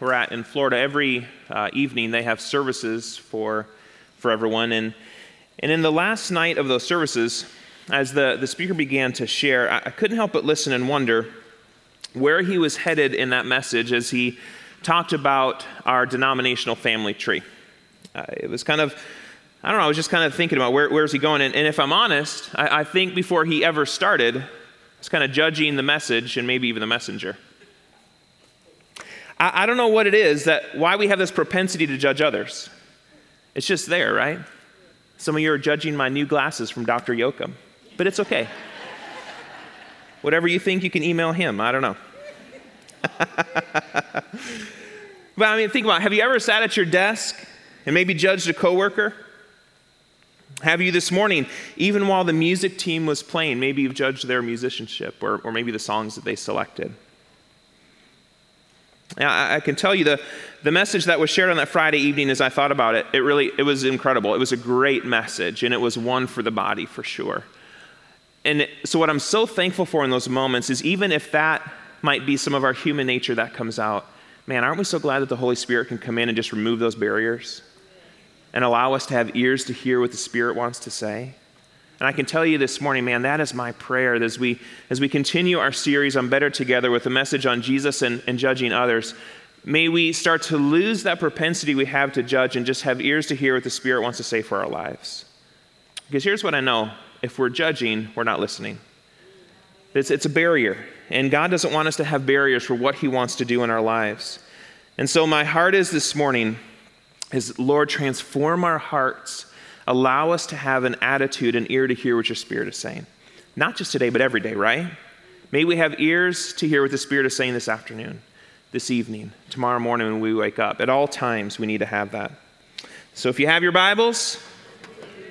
we're at in Florida, every uh, evening they have services for, for everyone. And, and in the last night of those services, as the, the speaker began to share, I, I couldn't help but listen and wonder where he was headed in that message as he talked about our denominational family tree. Uh, it was kind of, I don't know, I was just kind of thinking about where, where's he going. And, and if I'm honest, I, I think before he ever started, I was kind of judging the message and maybe even the messenger. I, I don't know what it is that why we have this propensity to judge others. It's just there, right? Some of you are judging my new glasses from Dr. Yoakum, but it's okay. Whatever you think, you can email him. I don't know. but I mean, think about it. have you ever sat at your desk and maybe judged a coworker? Have you this morning, even while the music team was playing, maybe you've judged their musicianship or, or maybe the songs that they selected? I, I can tell you the, the message that was shared on that Friday evening as I thought about it, it really, it was incredible. It was a great message, and it was one for the body for sure. And so what I'm so thankful for in those moments is even if that might be some of our human nature that comes out, man, aren't we so glad that the Holy Spirit can come in and just remove those barriers and allow us to have ears to hear what the Spirit wants to say? And I can tell you this morning, man, that is my prayer as we, as we continue our series on Better Together with a message on Jesus and, and judging others. May we start to lose that propensity we have to judge and just have ears to hear what the Spirit wants to say for our lives. Because here's what I know if we're judging, we're not listening. It's, it's a barrier, and God doesn't want us to have barriers for what He wants to do in our lives. And so, my heart is this morning is Lord, transform our hearts allow us to have an attitude, an ear to hear what your Spirit is saying. Not just today, but every day, right? May we have ears to hear what the Spirit is saying this afternoon, this evening, tomorrow morning when we wake up. At all times, we need to have that. So if you have your Bibles,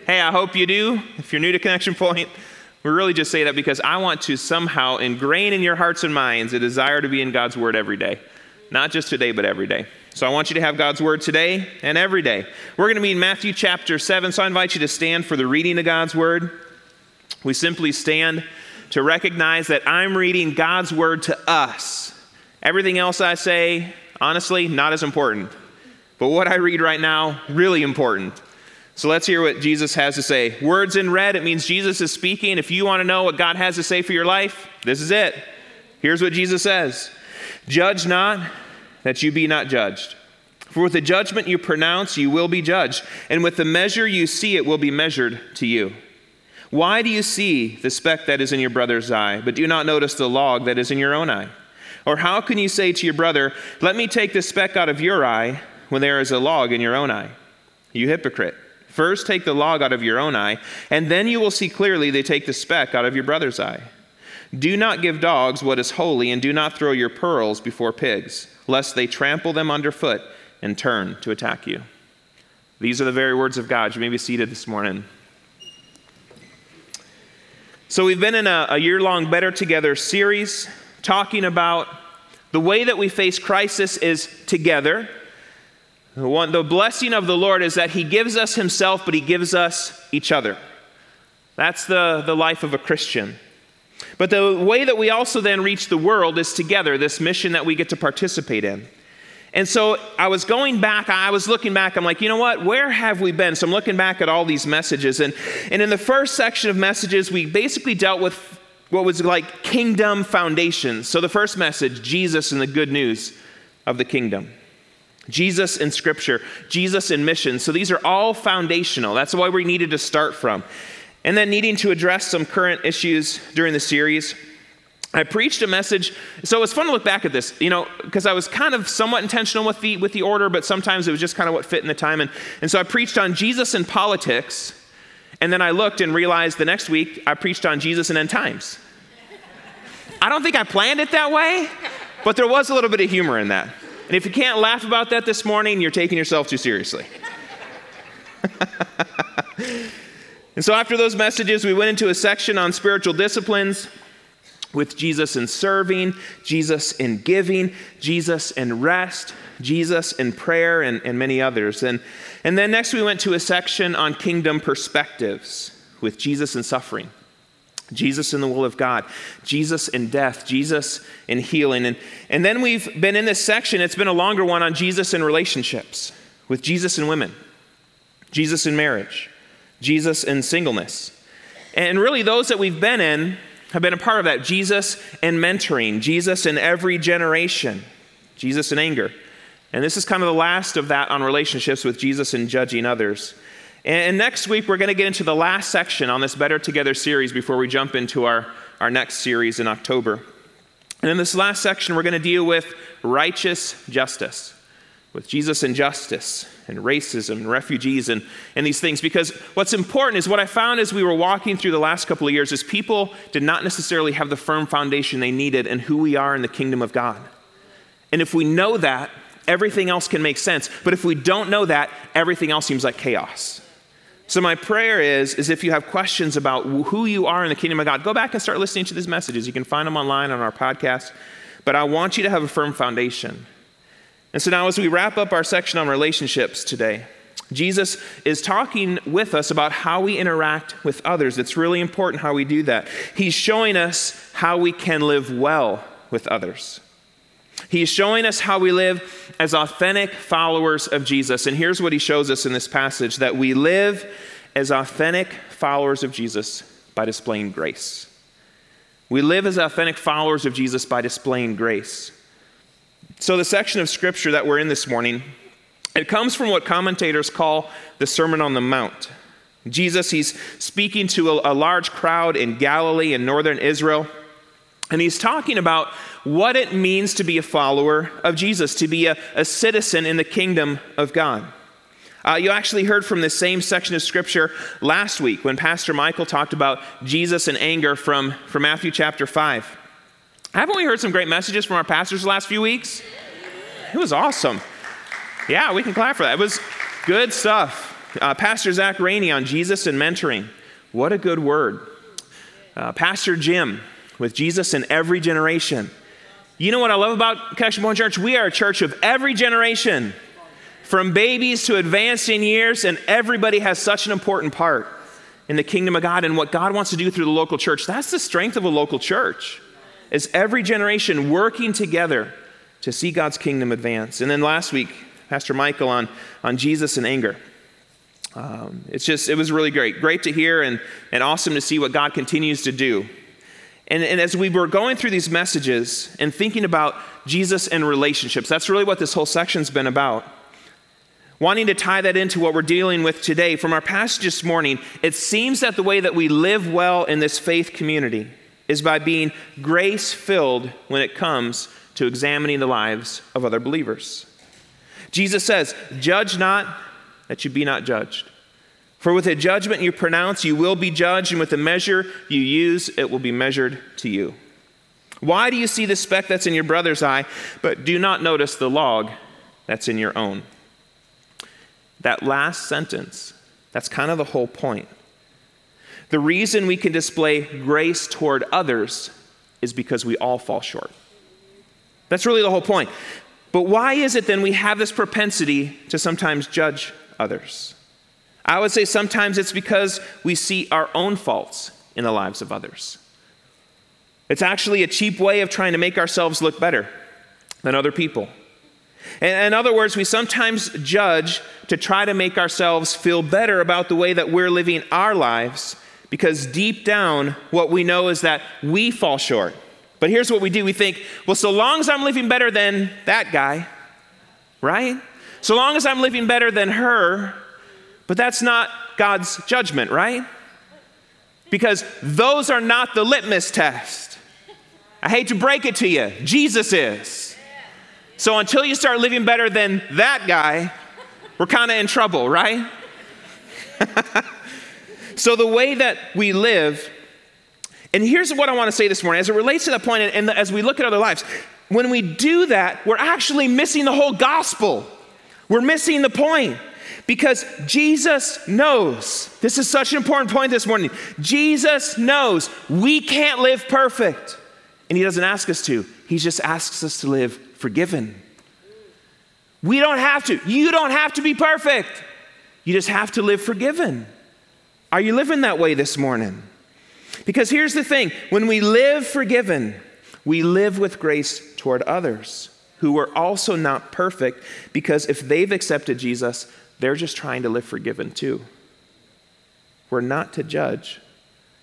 hey, I hope you do. If you're new to Connection Point, we really just say that because I want to somehow ingrain in your hearts and minds a desire to be in God's Word every day. Not just today, but every day. So I want you to have God's word today and every day. We're going to be in Matthew chapter 7, so I invite you to stand for the reading of God's word. We simply stand to recognize that I'm reading God's word to us. Everything else I say, honestly, not as important. But what I read right now, really important. So let's hear what Jesus has to say. Words in red, it means Jesus is speaking. If you want to know what God has to say for your life, this is it. Here's what Jesus says Judge not that you be not judged. For with the judgment you pronounce, you will be judged, and with the measure you see, it will be measured to you. Why do you see the speck that is in your brother's eye, but do not notice the log that is in your own eye? Or how can you say to your brother, Let me take the speck out of your eye, when there is a log in your own eye? You hypocrite. First take the log out of your own eye, and then you will see clearly they take the speck out of your brother's eye. Do not give dogs what is holy, and do not throw your pearls before pigs lest they trample them underfoot and turn to attack you. These are the very words of God. You may be seated this morning. So, we've been in a, a year long Better Together series talking about the way that we face crisis is together. The, one, the blessing of the Lord is that He gives us Himself, but He gives us each other. That's the, the life of a Christian. But the way that we also then reach the world is together, this mission that we get to participate in. And so I was going back, I was looking back, I'm like, you know what? Where have we been? So I'm looking back at all these messages. And, and in the first section of messages, we basically dealt with what was like kingdom foundations. So the first message, Jesus and the good news of the kingdom. Jesus in scripture, Jesus in mission. So these are all foundational. That's why we needed to start from and then needing to address some current issues during the series. I preached a message. So it was fun to look back at this, you know, because I was kind of somewhat intentional with the, with the order, but sometimes it was just kind of what fit in the time. And, and so I preached on Jesus and politics. And then I looked and realized the next week I preached on Jesus and end times. I don't think I planned it that way, but there was a little bit of humor in that. And if you can't laugh about that this morning, you're taking yourself too seriously. and so, after those messages, we went into a section on spiritual disciplines with Jesus in serving, Jesus in giving, Jesus in rest, Jesus in prayer, and, and many others. And, and then next, we went to a section on kingdom perspectives with Jesus in suffering. Jesus in the will of God, Jesus in death, Jesus in healing. And, and then we've been in this section, it's been a longer one on Jesus in relationships, with Jesus and women, Jesus in marriage, Jesus in singleness. And really, those that we've been in have been a part of that Jesus in mentoring, Jesus in every generation, Jesus in anger. And this is kind of the last of that on relationships with Jesus and judging others. And next week, we're going to get into the last section on this Better Together series before we jump into our, our next series in October. And in this last section, we're going to deal with righteous justice, with Jesus and justice, and racism, and refugees, and, and these things. Because what's important is what I found as we were walking through the last couple of years is people did not necessarily have the firm foundation they needed in who we are in the kingdom of God. And if we know that, everything else can make sense. But if we don't know that, everything else seems like chaos. So my prayer is, is if you have questions about who you are in the kingdom of God, go back and start listening to these messages. You can find them online on our podcast. But I want you to have a firm foundation. And so now as we wrap up our section on relationships today, Jesus is talking with us about how we interact with others. It's really important how we do that. He's showing us how we can live well with others. He's showing us how we live as authentic followers of Jesus. And here's what he shows us in this passage that we live as authentic followers of Jesus by displaying grace. We live as authentic followers of Jesus by displaying grace. So, the section of scripture that we're in this morning, it comes from what commentators call the Sermon on the Mount. Jesus, he's speaking to a, a large crowd in Galilee and northern Israel. And he's talking about what it means to be a follower of Jesus, to be a, a citizen in the kingdom of God. Uh, you actually heard from the same section of scripture last week when Pastor Michael talked about Jesus and anger from, from Matthew chapter 5. Haven't we heard some great messages from our pastors the last few weeks? It was awesome. Yeah, we can clap for that. It was good stuff. Uh, Pastor Zach Rainey on Jesus and mentoring. What a good word. Uh, Pastor Jim with Jesus in every generation. You know what I love about Connection Point Church? We are a church of every generation, from babies to advancing years, and everybody has such an important part in the kingdom of God and what God wants to do through the local church. That's the strength of a local church, is every generation working together to see God's kingdom advance. And then last week, Pastor Michael on, on Jesus and anger. Um, it's just, it was really great. Great to hear and, and awesome to see what God continues to do and, and, as we were going through these messages and thinking about Jesus and relationships, that's really what this whole section's been about. Wanting to tie that into what we're dealing with today, from our passage this morning, it seems that the way that we live well in this faith community is by being grace filled when it comes to examining the lives of other believers. Jesus says, Judge not that you be not judged. For with the judgment you pronounce, you will be judged, and with the measure you use, it will be measured to you. Why do you see the speck that's in your brother's eye, but do not notice the log that's in your own? That last sentence, that's kind of the whole point. The reason we can display grace toward others is because we all fall short. That's really the whole point. But why is it then we have this propensity to sometimes judge others? I would say sometimes it's because we see our own faults in the lives of others. It's actually a cheap way of trying to make ourselves look better than other people. In other words, we sometimes judge to try to make ourselves feel better about the way that we're living our lives because deep down, what we know is that we fall short. But here's what we do we think, well, so long as I'm living better than that guy, right? So long as I'm living better than her, but that's not God's judgment, right? Because those are not the litmus test. I hate to break it to you, Jesus is. So until you start living better than that guy, we're kind of in trouble, right? so the way that we live, and here's what I want to say this morning as it relates to that point, and as we look at other lives, when we do that, we're actually missing the whole gospel. We're missing the point. Because Jesus knows, this is such an important point this morning. Jesus knows we can't live perfect. And He doesn't ask us to, He just asks us to live forgiven. We don't have to. You don't have to be perfect. You just have to live forgiven. Are you living that way this morning? Because here's the thing when we live forgiven, we live with grace toward others who are also not perfect because if they've accepted Jesus, they're just trying to live forgiven too. We're not to judge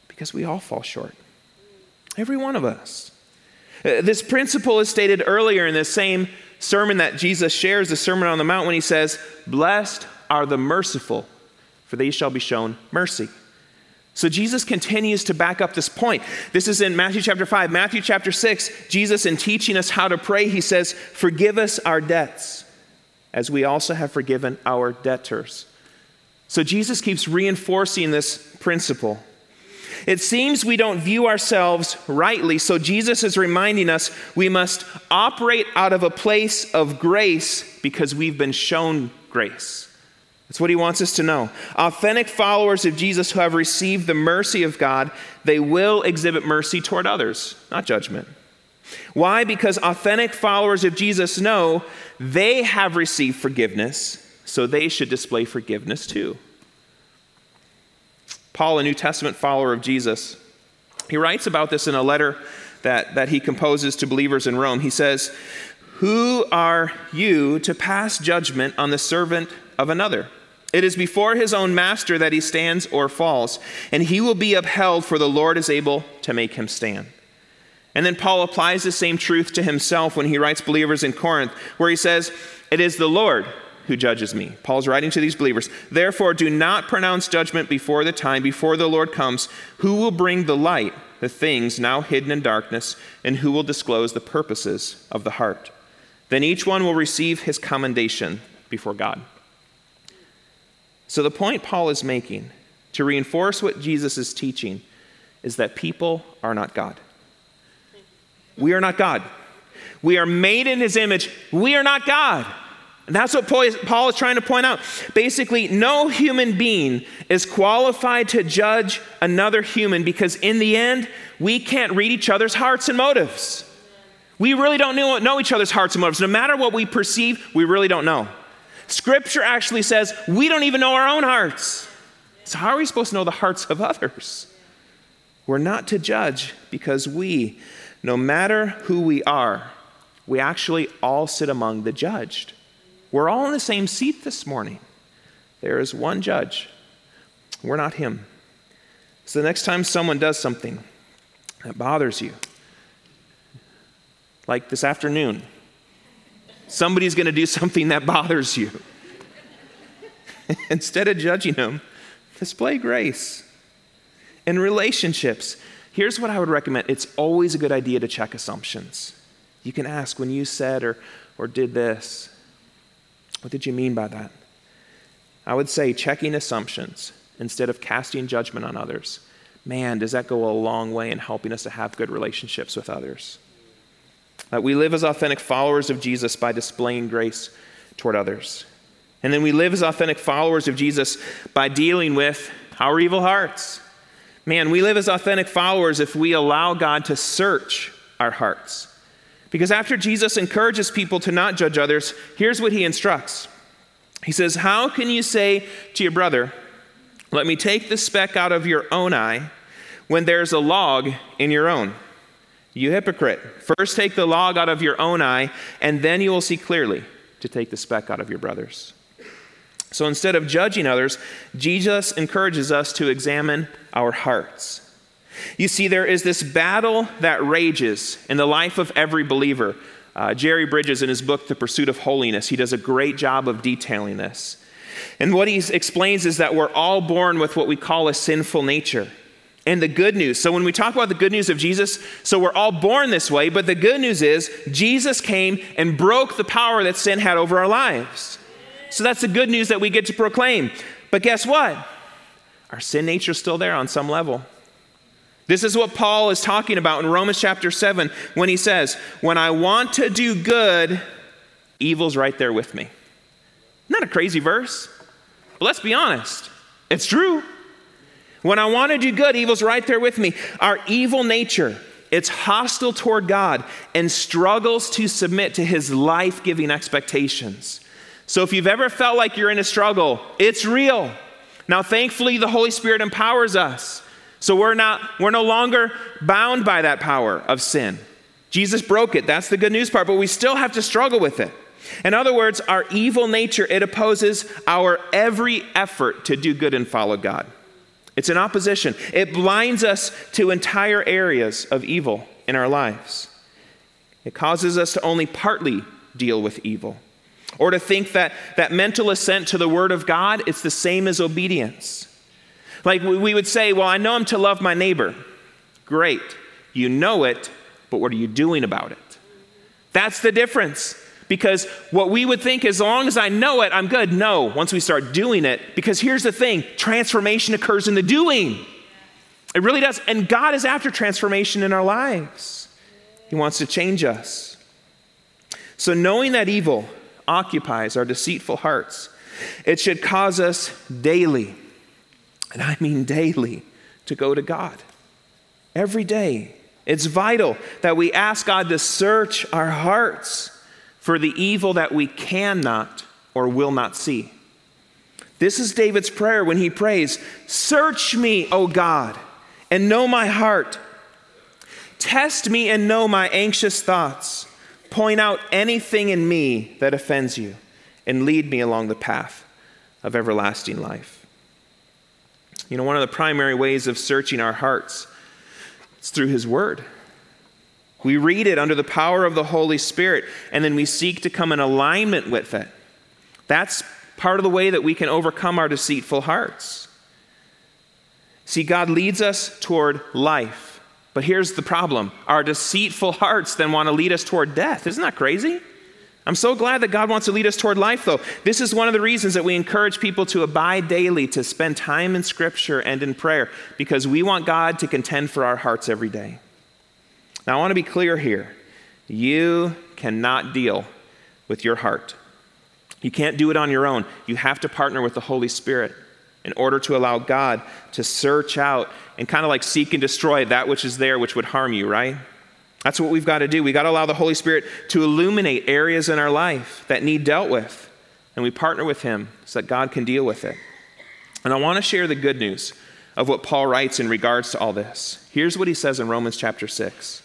because we all fall short. Every one of us. Uh, this principle is stated earlier in the same sermon that Jesus shares, the Sermon on the Mount, when he says, Blessed are the merciful, for they shall be shown mercy. So Jesus continues to back up this point. This is in Matthew chapter 5. Matthew chapter 6, Jesus, in teaching us how to pray, he says, Forgive us our debts, as we also have forgiven our debtors. So Jesus keeps reinforcing this principle. It seems we don't view ourselves rightly, so Jesus is reminding us we must operate out of a place of grace because we've been shown grace. That's what he wants us to know. Authentic followers of Jesus who have received the mercy of God, they will exhibit mercy toward others, not judgment. Why? Because authentic followers of Jesus know they have received forgiveness, so they should display forgiveness too. Paul, a New Testament follower of Jesus, he writes about this in a letter that, that he composes to believers in Rome. He says, Who are you to pass judgment on the servant of another? It is before his own master that he stands or falls, and he will be upheld, for the Lord is able to make him stand. And then Paul applies the same truth to himself when he writes believers in Corinth, where he says, It is the Lord who judges me. Paul's writing to these believers. Therefore, do not pronounce judgment before the time, before the Lord comes, who will bring the light, the things now hidden in darkness, and who will disclose the purposes of the heart. Then each one will receive his commendation before God. So, the point Paul is making to reinforce what Jesus is teaching is that people are not God. We are not God. We are made in his image. We are not God. And that's what Paul is trying to point out. Basically, no human being is qualified to judge another human because, in the end, we can't read each other's hearts and motives. We really don't know, know each other's hearts and motives. No matter what we perceive, we really don't know. Scripture actually says we don't even know our own hearts. So, how are we supposed to know the hearts of others? We're not to judge because we, no matter who we are, we actually all sit among the judged. We're all in the same seat this morning. There is one judge. We're not him. So, the next time someone does something that bothers you, like this afternoon, somebody's going to do something that bothers you. Instead of judging them, display grace. In relationships, here's what I would recommend it's always a good idea to check assumptions. You can ask when you said or, or did this, what did you mean by that? I would say checking assumptions instead of casting judgment on others. Man, does that go a long way in helping us to have good relationships with others? That we live as authentic followers of Jesus by displaying grace toward others. And then we live as authentic followers of Jesus by dealing with our evil hearts. Man, we live as authentic followers if we allow God to search our hearts. Because after Jesus encourages people to not judge others, here's what he instructs He says, How can you say to your brother, Let me take the speck out of your own eye, when there's a log in your own? You hypocrite. First take the log out of your own eye, and then you will see clearly to take the speck out of your brother's. So instead of judging others, Jesus encourages us to examine our hearts. You see, there is this battle that rages in the life of every believer. Uh, Jerry Bridges, in his book, The Pursuit of Holiness, he does a great job of detailing this. And what he explains is that we're all born with what we call a sinful nature and the good news. So, when we talk about the good news of Jesus, so we're all born this way, but the good news is Jesus came and broke the power that sin had over our lives. So, that's the good news that we get to proclaim. But guess what? Our sin nature is still there on some level. This is what Paul is talking about in Romans chapter 7 when he says, When I want to do good, evil's right there with me. That a crazy verse? But let's be honest, it's true. When I want to do good, evil's right there with me. Our evil nature, it's hostile toward God and struggles to submit to his life giving expectations. So if you've ever felt like you're in a struggle, it's real. Now, thankfully, the Holy Spirit empowers us. So we're, not, we're no longer bound by that power of sin. Jesus broke it. That's the good news part, but we still have to struggle with it. In other words, our evil nature, it opposes our every effort to do good and follow God. It's an opposition. It blinds us to entire areas of evil in our lives. It causes us to only partly deal with evil. Or to think that, that mental assent to the Word of God, it's the same as obedience. Like we would say, well, I know I'm to love my neighbor. Great. You know it, but what are you doing about it? That's the difference. Because what we would think, as long as I know it, I'm good. No, once we start doing it, because here's the thing transformation occurs in the doing. It really does. And God is after transformation in our lives, He wants to change us. So, knowing that evil occupies our deceitful hearts, it should cause us daily, and I mean daily, to go to God. Every day. It's vital that we ask God to search our hearts for the evil that we cannot or will not see. This is David's prayer when he prays Search me, O God, and know my heart. Test me and know my anxious thoughts. Point out anything in me that offends you, and lead me along the path of everlasting life. You know, one of the primary ways of searching our hearts is through His Word. We read it under the power of the Holy Spirit, and then we seek to come in alignment with it. That's part of the way that we can overcome our deceitful hearts. See, God leads us toward life. But here's the problem our deceitful hearts then want to lead us toward death. Isn't that crazy? I'm so glad that God wants to lead us toward life, though. This is one of the reasons that we encourage people to abide daily, to spend time in Scripture and in prayer, because we want God to contend for our hearts every day. Now, I want to be clear here. You cannot deal with your heart. You can't do it on your own. You have to partner with the Holy Spirit in order to allow God to search out and kind of like seek and destroy that which is there which would harm you, right? That's what we've got to do. We've got to allow the Holy Spirit to illuminate areas in our life that need dealt with. And we partner with Him so that God can deal with it. And I want to share the good news of what Paul writes in regards to all this. Here's what he says in Romans chapter 6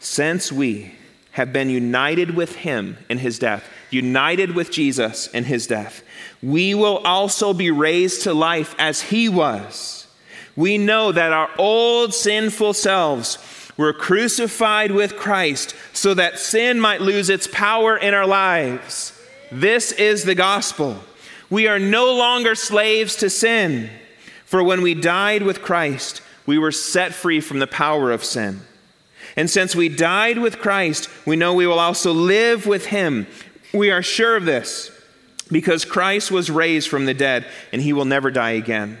since we have been united with him in his death, united with Jesus in his death, we will also be raised to life as he was. We know that our old sinful selves were crucified with Christ so that sin might lose its power in our lives. This is the gospel. We are no longer slaves to sin, for when we died with Christ, we were set free from the power of sin. And since we died with Christ, we know we will also live with him. We are sure of this because Christ was raised from the dead and he will never die again.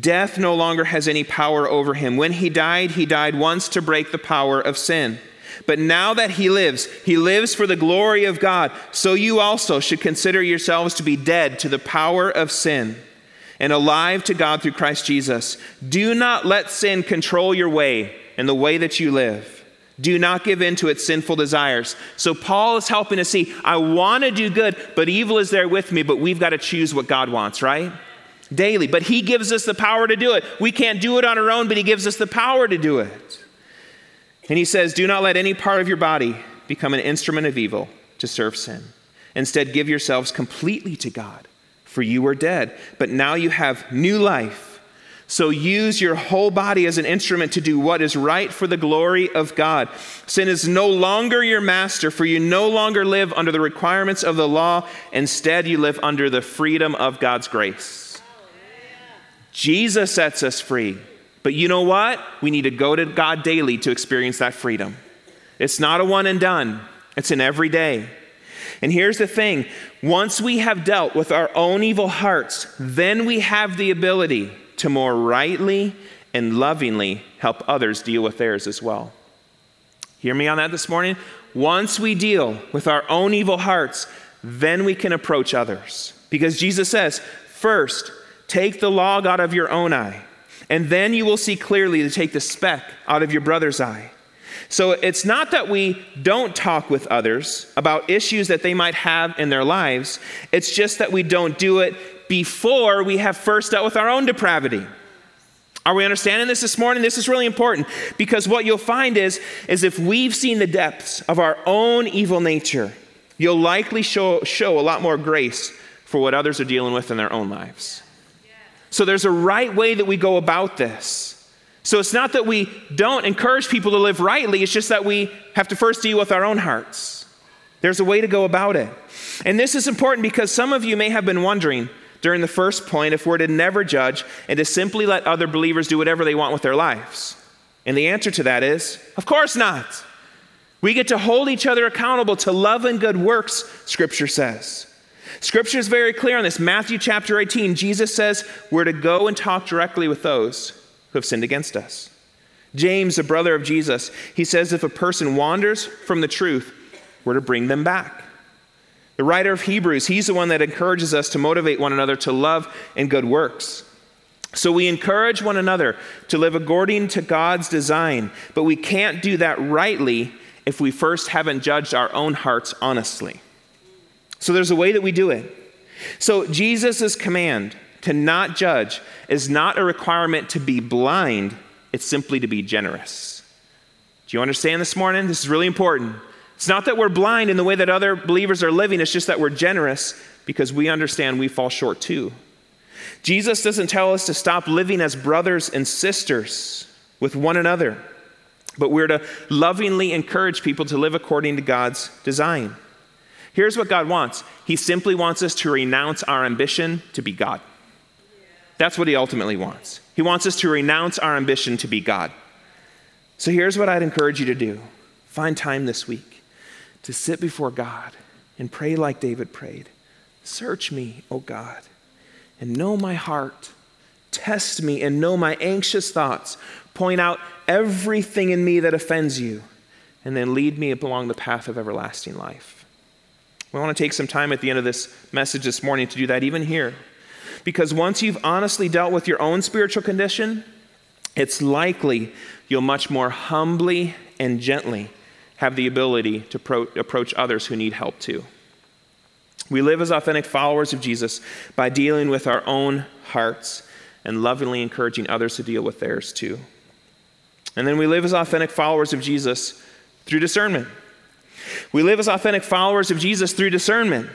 Death no longer has any power over him. When he died, he died once to break the power of sin. But now that he lives, he lives for the glory of God. So you also should consider yourselves to be dead to the power of sin and alive to God through Christ Jesus. Do not let sin control your way and the way that you live. Do not give in to its sinful desires. So, Paul is helping us see I want to do good, but evil is there with me, but we've got to choose what God wants, right? Daily. But He gives us the power to do it. We can't do it on our own, but He gives us the power to do it. And He says, Do not let any part of your body become an instrument of evil to serve sin. Instead, give yourselves completely to God, for you were dead, but now you have new life. So use your whole body as an instrument to do what is right for the glory of God. Sin is no longer your master, for you no longer live under the requirements of the law. Instead, you live under the freedom of God's grace. Jesus sets us free. But you know what? We need to go to God daily to experience that freedom. It's not a one and done, it's an everyday. And here's the thing once we have dealt with our own evil hearts, then we have the ability to more rightly and lovingly help others deal with theirs as well. Hear me on that this morning? Once we deal with our own evil hearts, then we can approach others. Because Jesus says, first, take the log out of your own eye, and then you will see clearly to take the speck out of your brother's eye. So it's not that we don't talk with others about issues that they might have in their lives, it's just that we don't do it before we have first dealt with our own depravity. Are we understanding this this morning? This is really important because what you'll find is, is if we've seen the depths of our own evil nature, you'll likely show, show a lot more grace for what others are dealing with in their own lives. So there's a right way that we go about this. So it's not that we don't encourage people to live rightly, it's just that we have to first deal with our own hearts. There's a way to go about it. And this is important because some of you may have been wondering during the first point if we're to never judge and to simply let other believers do whatever they want with their lives. And the answer to that is, of course not. We get to hold each other accountable to love and good works, Scripture says. Scripture is very clear on this. Matthew chapter 18, Jesus says we're to go and talk directly with those who have sinned against us. James, a brother of Jesus, he says if a person wanders from the truth, we're to bring them back. The writer of Hebrews, he's the one that encourages us to motivate one another to love and good works. So we encourage one another to live according to God's design, but we can't do that rightly if we first haven't judged our own hearts honestly. So there's a way that we do it. So Jesus' command to not judge is not a requirement to be blind, it's simply to be generous. Do you understand this morning? This is really important. It's not that we're blind in the way that other believers are living, it's just that we're generous because we understand we fall short too. Jesus doesn't tell us to stop living as brothers and sisters with one another, but we're to lovingly encourage people to live according to God's design. Here's what God wants He simply wants us to renounce our ambition to be God. That's what he ultimately wants. He wants us to renounce our ambition to be God. So here's what I'd encourage you to do find time this week to sit before God and pray like David prayed Search me, O God, and know my heart. Test me and know my anxious thoughts. Point out everything in me that offends you, and then lead me along the path of everlasting life. We want to take some time at the end of this message this morning to do that, even here. Because once you've honestly dealt with your own spiritual condition, it's likely you'll much more humbly and gently have the ability to pro- approach others who need help too. We live as authentic followers of Jesus by dealing with our own hearts and lovingly encouraging others to deal with theirs too. And then we live as authentic followers of Jesus through discernment. We live as authentic followers of Jesus through discernment.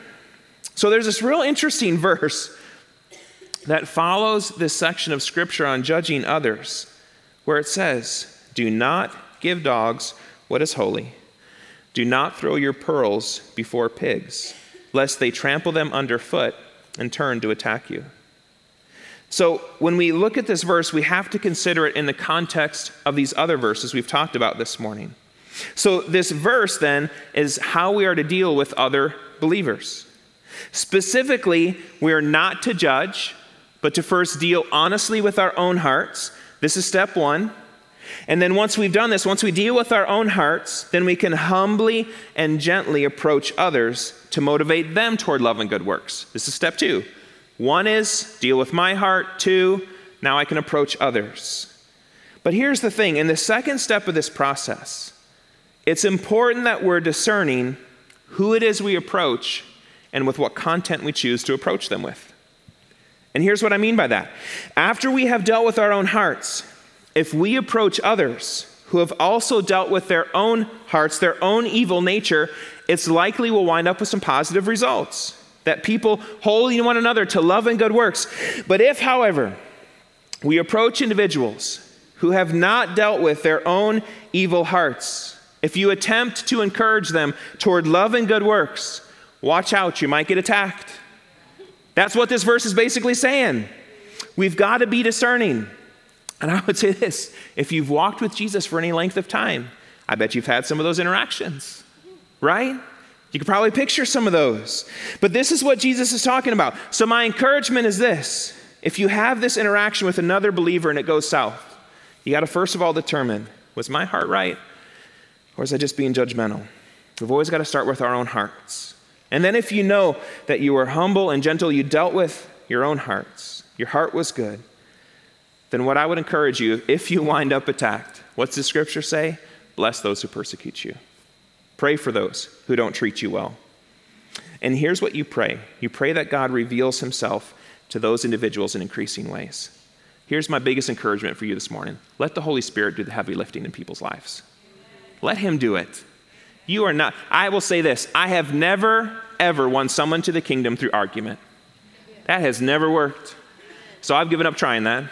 So there's this real interesting verse that follows this section of scripture on judging others, where it says, Do not give dogs what is holy. Do not throw your pearls before pigs, lest they trample them underfoot and turn to attack you. So, when we look at this verse, we have to consider it in the context of these other verses we've talked about this morning. So, this verse then is how we are to deal with other believers. Specifically, we are not to judge, but to first deal honestly with our own hearts. This is step one. And then once we've done this, once we deal with our own hearts, then we can humbly and gently approach others to motivate them toward love and good works. This is step two. One is deal with my heart. Two, now I can approach others. But here's the thing in the second step of this process, it's important that we're discerning who it is we approach and with what content we choose to approach them with. And here's what I mean by that. After we have dealt with our own hearts, if we approach others who have also dealt with their own hearts, their own evil nature, it's likely we'll wind up with some positive results. That people holding one another to love and good works. But if, however, we approach individuals who have not dealt with their own evil hearts, if you attempt to encourage them toward love and good works, watch out, you might get attacked. That's what this verse is basically saying. We've got to be discerning. And I would say this if you've walked with Jesus for any length of time, I bet you've had some of those interactions, right? You could probably picture some of those. But this is what Jesus is talking about. So, my encouragement is this if you have this interaction with another believer and it goes south, You got to first of all determine was my heart right or is I just being judgmental? We've always got to start with our own hearts. And then, if you know that you were humble and gentle, you dealt with your own hearts, your heart was good, then what I would encourage you, if you wind up attacked, what's the scripture say? Bless those who persecute you. Pray for those who don't treat you well. And here's what you pray you pray that God reveals himself to those individuals in increasing ways. Here's my biggest encouragement for you this morning let the Holy Spirit do the heavy lifting in people's lives. Let him do it. You are not, I will say this I have never, ever won someone to the kingdom through argument. That has never worked. So I've given up trying that.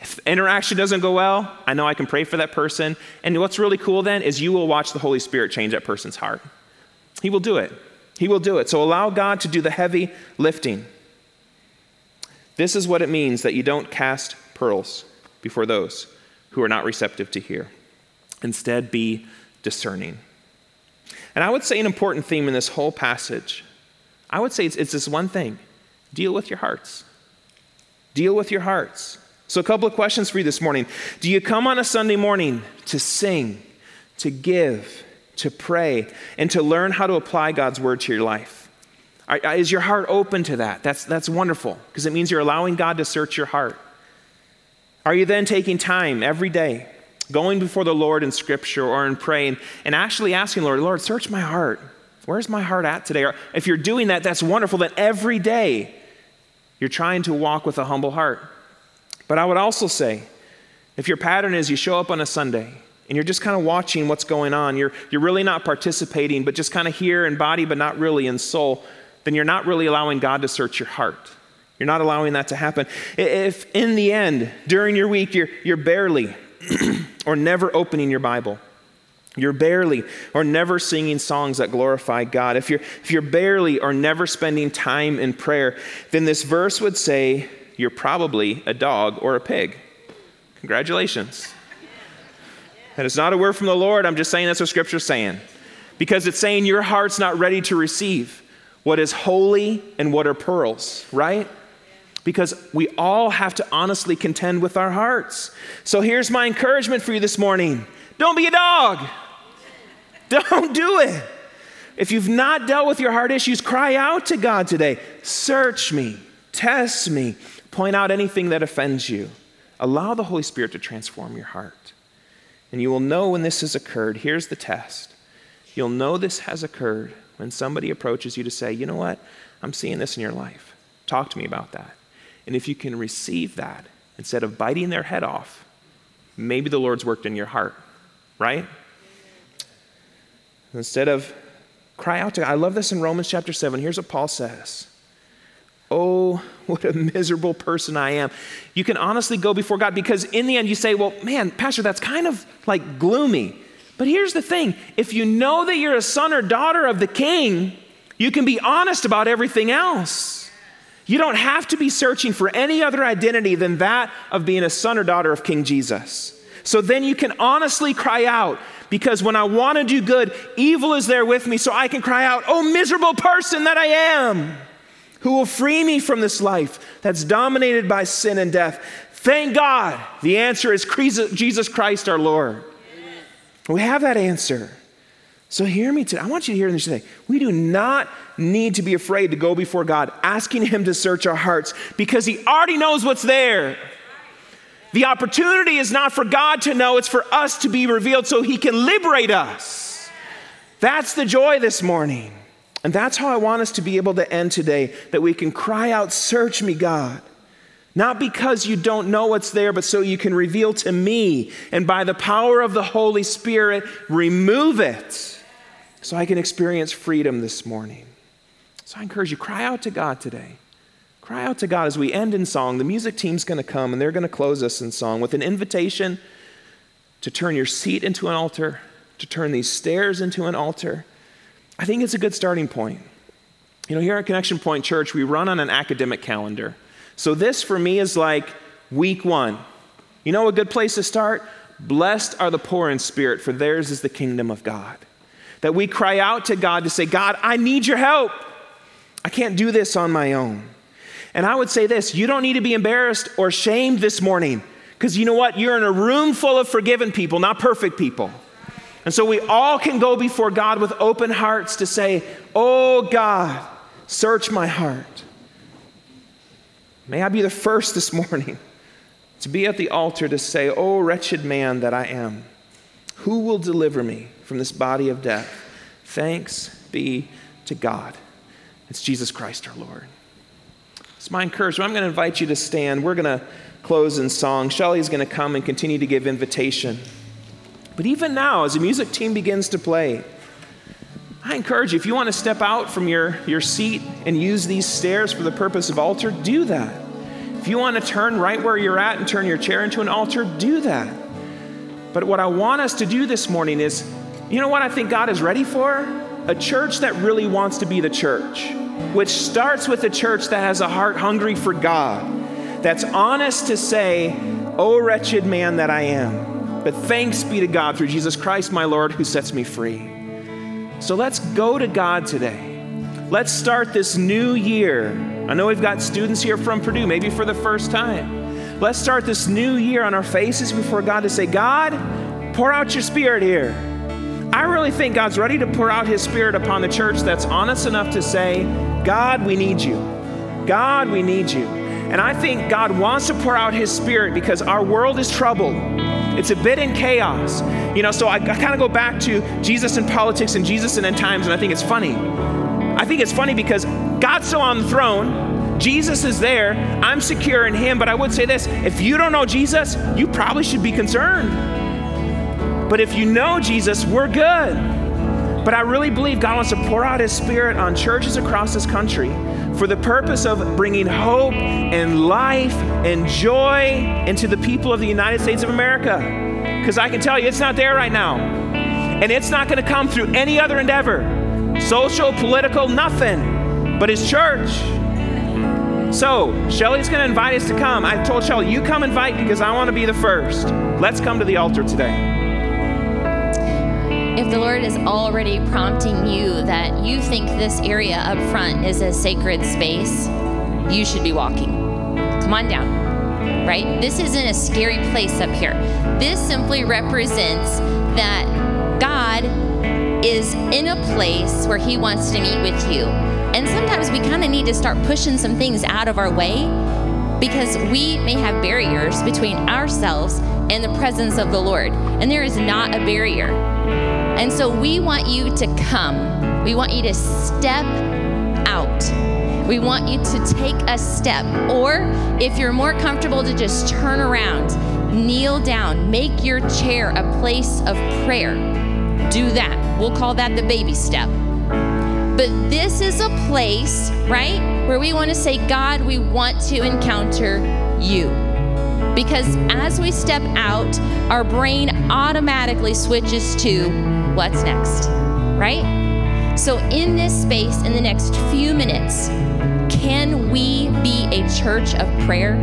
If interaction doesn't go well, I know I can pray for that person. And what's really cool then is you will watch the Holy Spirit change that person's heart. He will do it. He will do it. So allow God to do the heavy lifting. This is what it means that you don't cast pearls before those who are not receptive to hear. Instead, be discerning. And I would say an important theme in this whole passage, I would say it's, it's this one thing deal with your hearts. Deal with your hearts. So, a couple of questions for you this morning. Do you come on a Sunday morning to sing, to give, to pray, and to learn how to apply God's word to your life? Is your heart open to that? That's, that's wonderful because it means you're allowing God to search your heart. Are you then taking time every day going before the Lord in scripture or in praying and actually asking Lord, Lord, search my heart. Where's my heart at today? Or if you're doing that, that's wonderful that every day you're trying to walk with a humble heart. But I would also say, if your pattern is you show up on a Sunday and you're just kind of watching what's going on, you're, you're really not participating, but just kind of here in body, but not really in soul, then you're not really allowing God to search your heart. You're not allowing that to happen. If in the end, during your week, you're, you're barely or never opening your Bible. You're barely or never singing songs that glorify God. If you're, if you're barely or never spending time in prayer, then this verse would say you're probably a dog or a pig. Congratulations. That is not a word from the Lord. I'm just saying that's what Scripture's saying. Because it's saying your heart's not ready to receive what is holy and what are pearls, right? because we all have to honestly contend with our hearts. So here's my encouragement for you this morning don't be a dog. Don't do it. If you've not dealt with your heart issues, cry out to God today. Search me, test me, point out anything that offends you. Allow the Holy Spirit to transform your heart. And you will know when this has occurred. Here's the test you'll know this has occurred when somebody approaches you to say, You know what? I'm seeing this in your life. Talk to me about that. And if you can receive that, instead of biting their head off, maybe the Lord's worked in your heart, right? Instead of cry out to God. I love this in Romans chapter 7. Here's what Paul says Oh, what a miserable person I am. You can honestly go before God because in the end you say, Well, man, Pastor, that's kind of like gloomy. But here's the thing if you know that you're a son or daughter of the king, you can be honest about everything else. You don't have to be searching for any other identity than that of being a son or daughter of King Jesus. So then you can honestly cry out because when I want to do good, evil is there with me, so I can cry out, Oh, miserable person that I am, who will free me from this life that's dominated by sin and death? Thank God. The answer is Jesus Christ our Lord. We have that answer. So hear me today. I want you to hear this today. We do not need to be afraid to go before God, asking Him to search our hearts because He already knows what's there. The opportunity is not for God to know, it's for us to be revealed so He can liberate us. That's the joy this morning. And that's how I want us to be able to end today that we can cry out, Search me, God. Not because you don't know what's there, but so you can reveal to me and by the power of the Holy Spirit, remove it so I can experience freedom this morning. So I encourage you, cry out to God today. Cry out to God as we end in song. The music team's going to come and they're going to close us in song with an invitation to turn your seat into an altar, to turn these stairs into an altar. I think it's a good starting point. You know, here at Connection Point Church, we run on an academic calendar. So this for me is like week one. You know a good place to start? Blessed are the poor in spirit, for theirs is the kingdom of God. That we cry out to God to say, God, I need your help. I can't do this on my own. And I would say this you don't need to be embarrassed or shamed this morning. Because you know what? You're in a room full of forgiven people, not perfect people. And so we all can go before God with open hearts to say, Oh God, search my heart. May I be the first this morning to be at the altar to say, Oh, wretched man that I am, who will deliver me from this body of death? Thanks be to God. It's Jesus Christ our Lord. It's my encouragement. I'm going to invite you to stand. We're going to close in song. Shelly's going to come and continue to give invitation. But even now, as the music team begins to play, I encourage you, if you want to step out from your, your seat and use these stairs for the purpose of altar, do that. If you want to turn right where you're at and turn your chair into an altar, do that. But what I want us to do this morning is you know what I think God is ready for? A church that really wants to be the church, which starts with a church that has a heart hungry for God, that's honest to say, Oh, wretched man that I am. But thanks be to God through Jesus Christ, my Lord, who sets me free. So let's go to God today. Let's start this new year. I know we've got students here from Purdue, maybe for the first time. Let's start this new year on our faces before God to say, God, pour out your spirit here. I really think God's ready to pour out his spirit upon the church that's honest enough to say, God, we need you. God, we need you. And I think God wants to pour out his spirit because our world is troubled. It's a bit in chaos. You know, so I, I kind of go back to Jesus and politics and Jesus and end times, and I think it's funny. I think it's funny because God's still on the throne. Jesus is there. I'm secure in him. But I would say this if you don't know Jesus, you probably should be concerned. But if you know Jesus, we're good. But I really believe God wants to pour out his spirit on churches across this country for the purpose of bringing hope and life and joy into the people of the United States of America. Because I can tell you, it's not there right now. And it's not going to come through any other endeavor social, political, nothing, but his church. So, Shelly's going to invite us to come. I told Shelly, you come invite because I want to be the first. Let's come to the altar today. If the Lord is already prompting you that you think this area up front is a sacred space, you should be walking. Come on down, right? This isn't a scary place up here. This simply represents that God is in a place where He wants to meet with you. And sometimes we kind of need to start pushing some things out of our way because we may have barriers between ourselves and the presence of the Lord. And there is not a barrier. And so we want you to come. We want you to step out. We want you to take a step. Or if you're more comfortable to just turn around, kneel down, make your chair a place of prayer. Do that. We'll call that the baby step. But this is a place, right, where we want to say, God, we want to encounter you. Because as we step out, our brain automatically switches to what's next, right? So, in this space, in the next few minutes, can we be a church of prayer?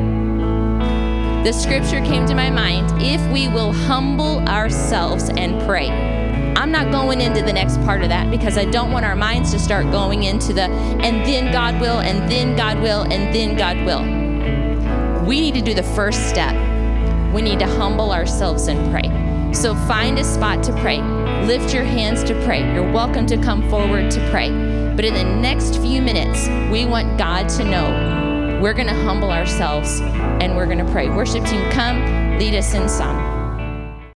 The scripture came to my mind if we will humble ourselves and pray. I'm not going into the next part of that because I don't want our minds to start going into the and then God will, and then God will, and then God will we need to do the first step. We need to humble ourselves and pray. So find a spot to pray. Lift your hands to pray. You're welcome to come forward to pray. But in the next few minutes, we want God to know we're going to humble ourselves and we're going to pray. Worship team, come lead us in song.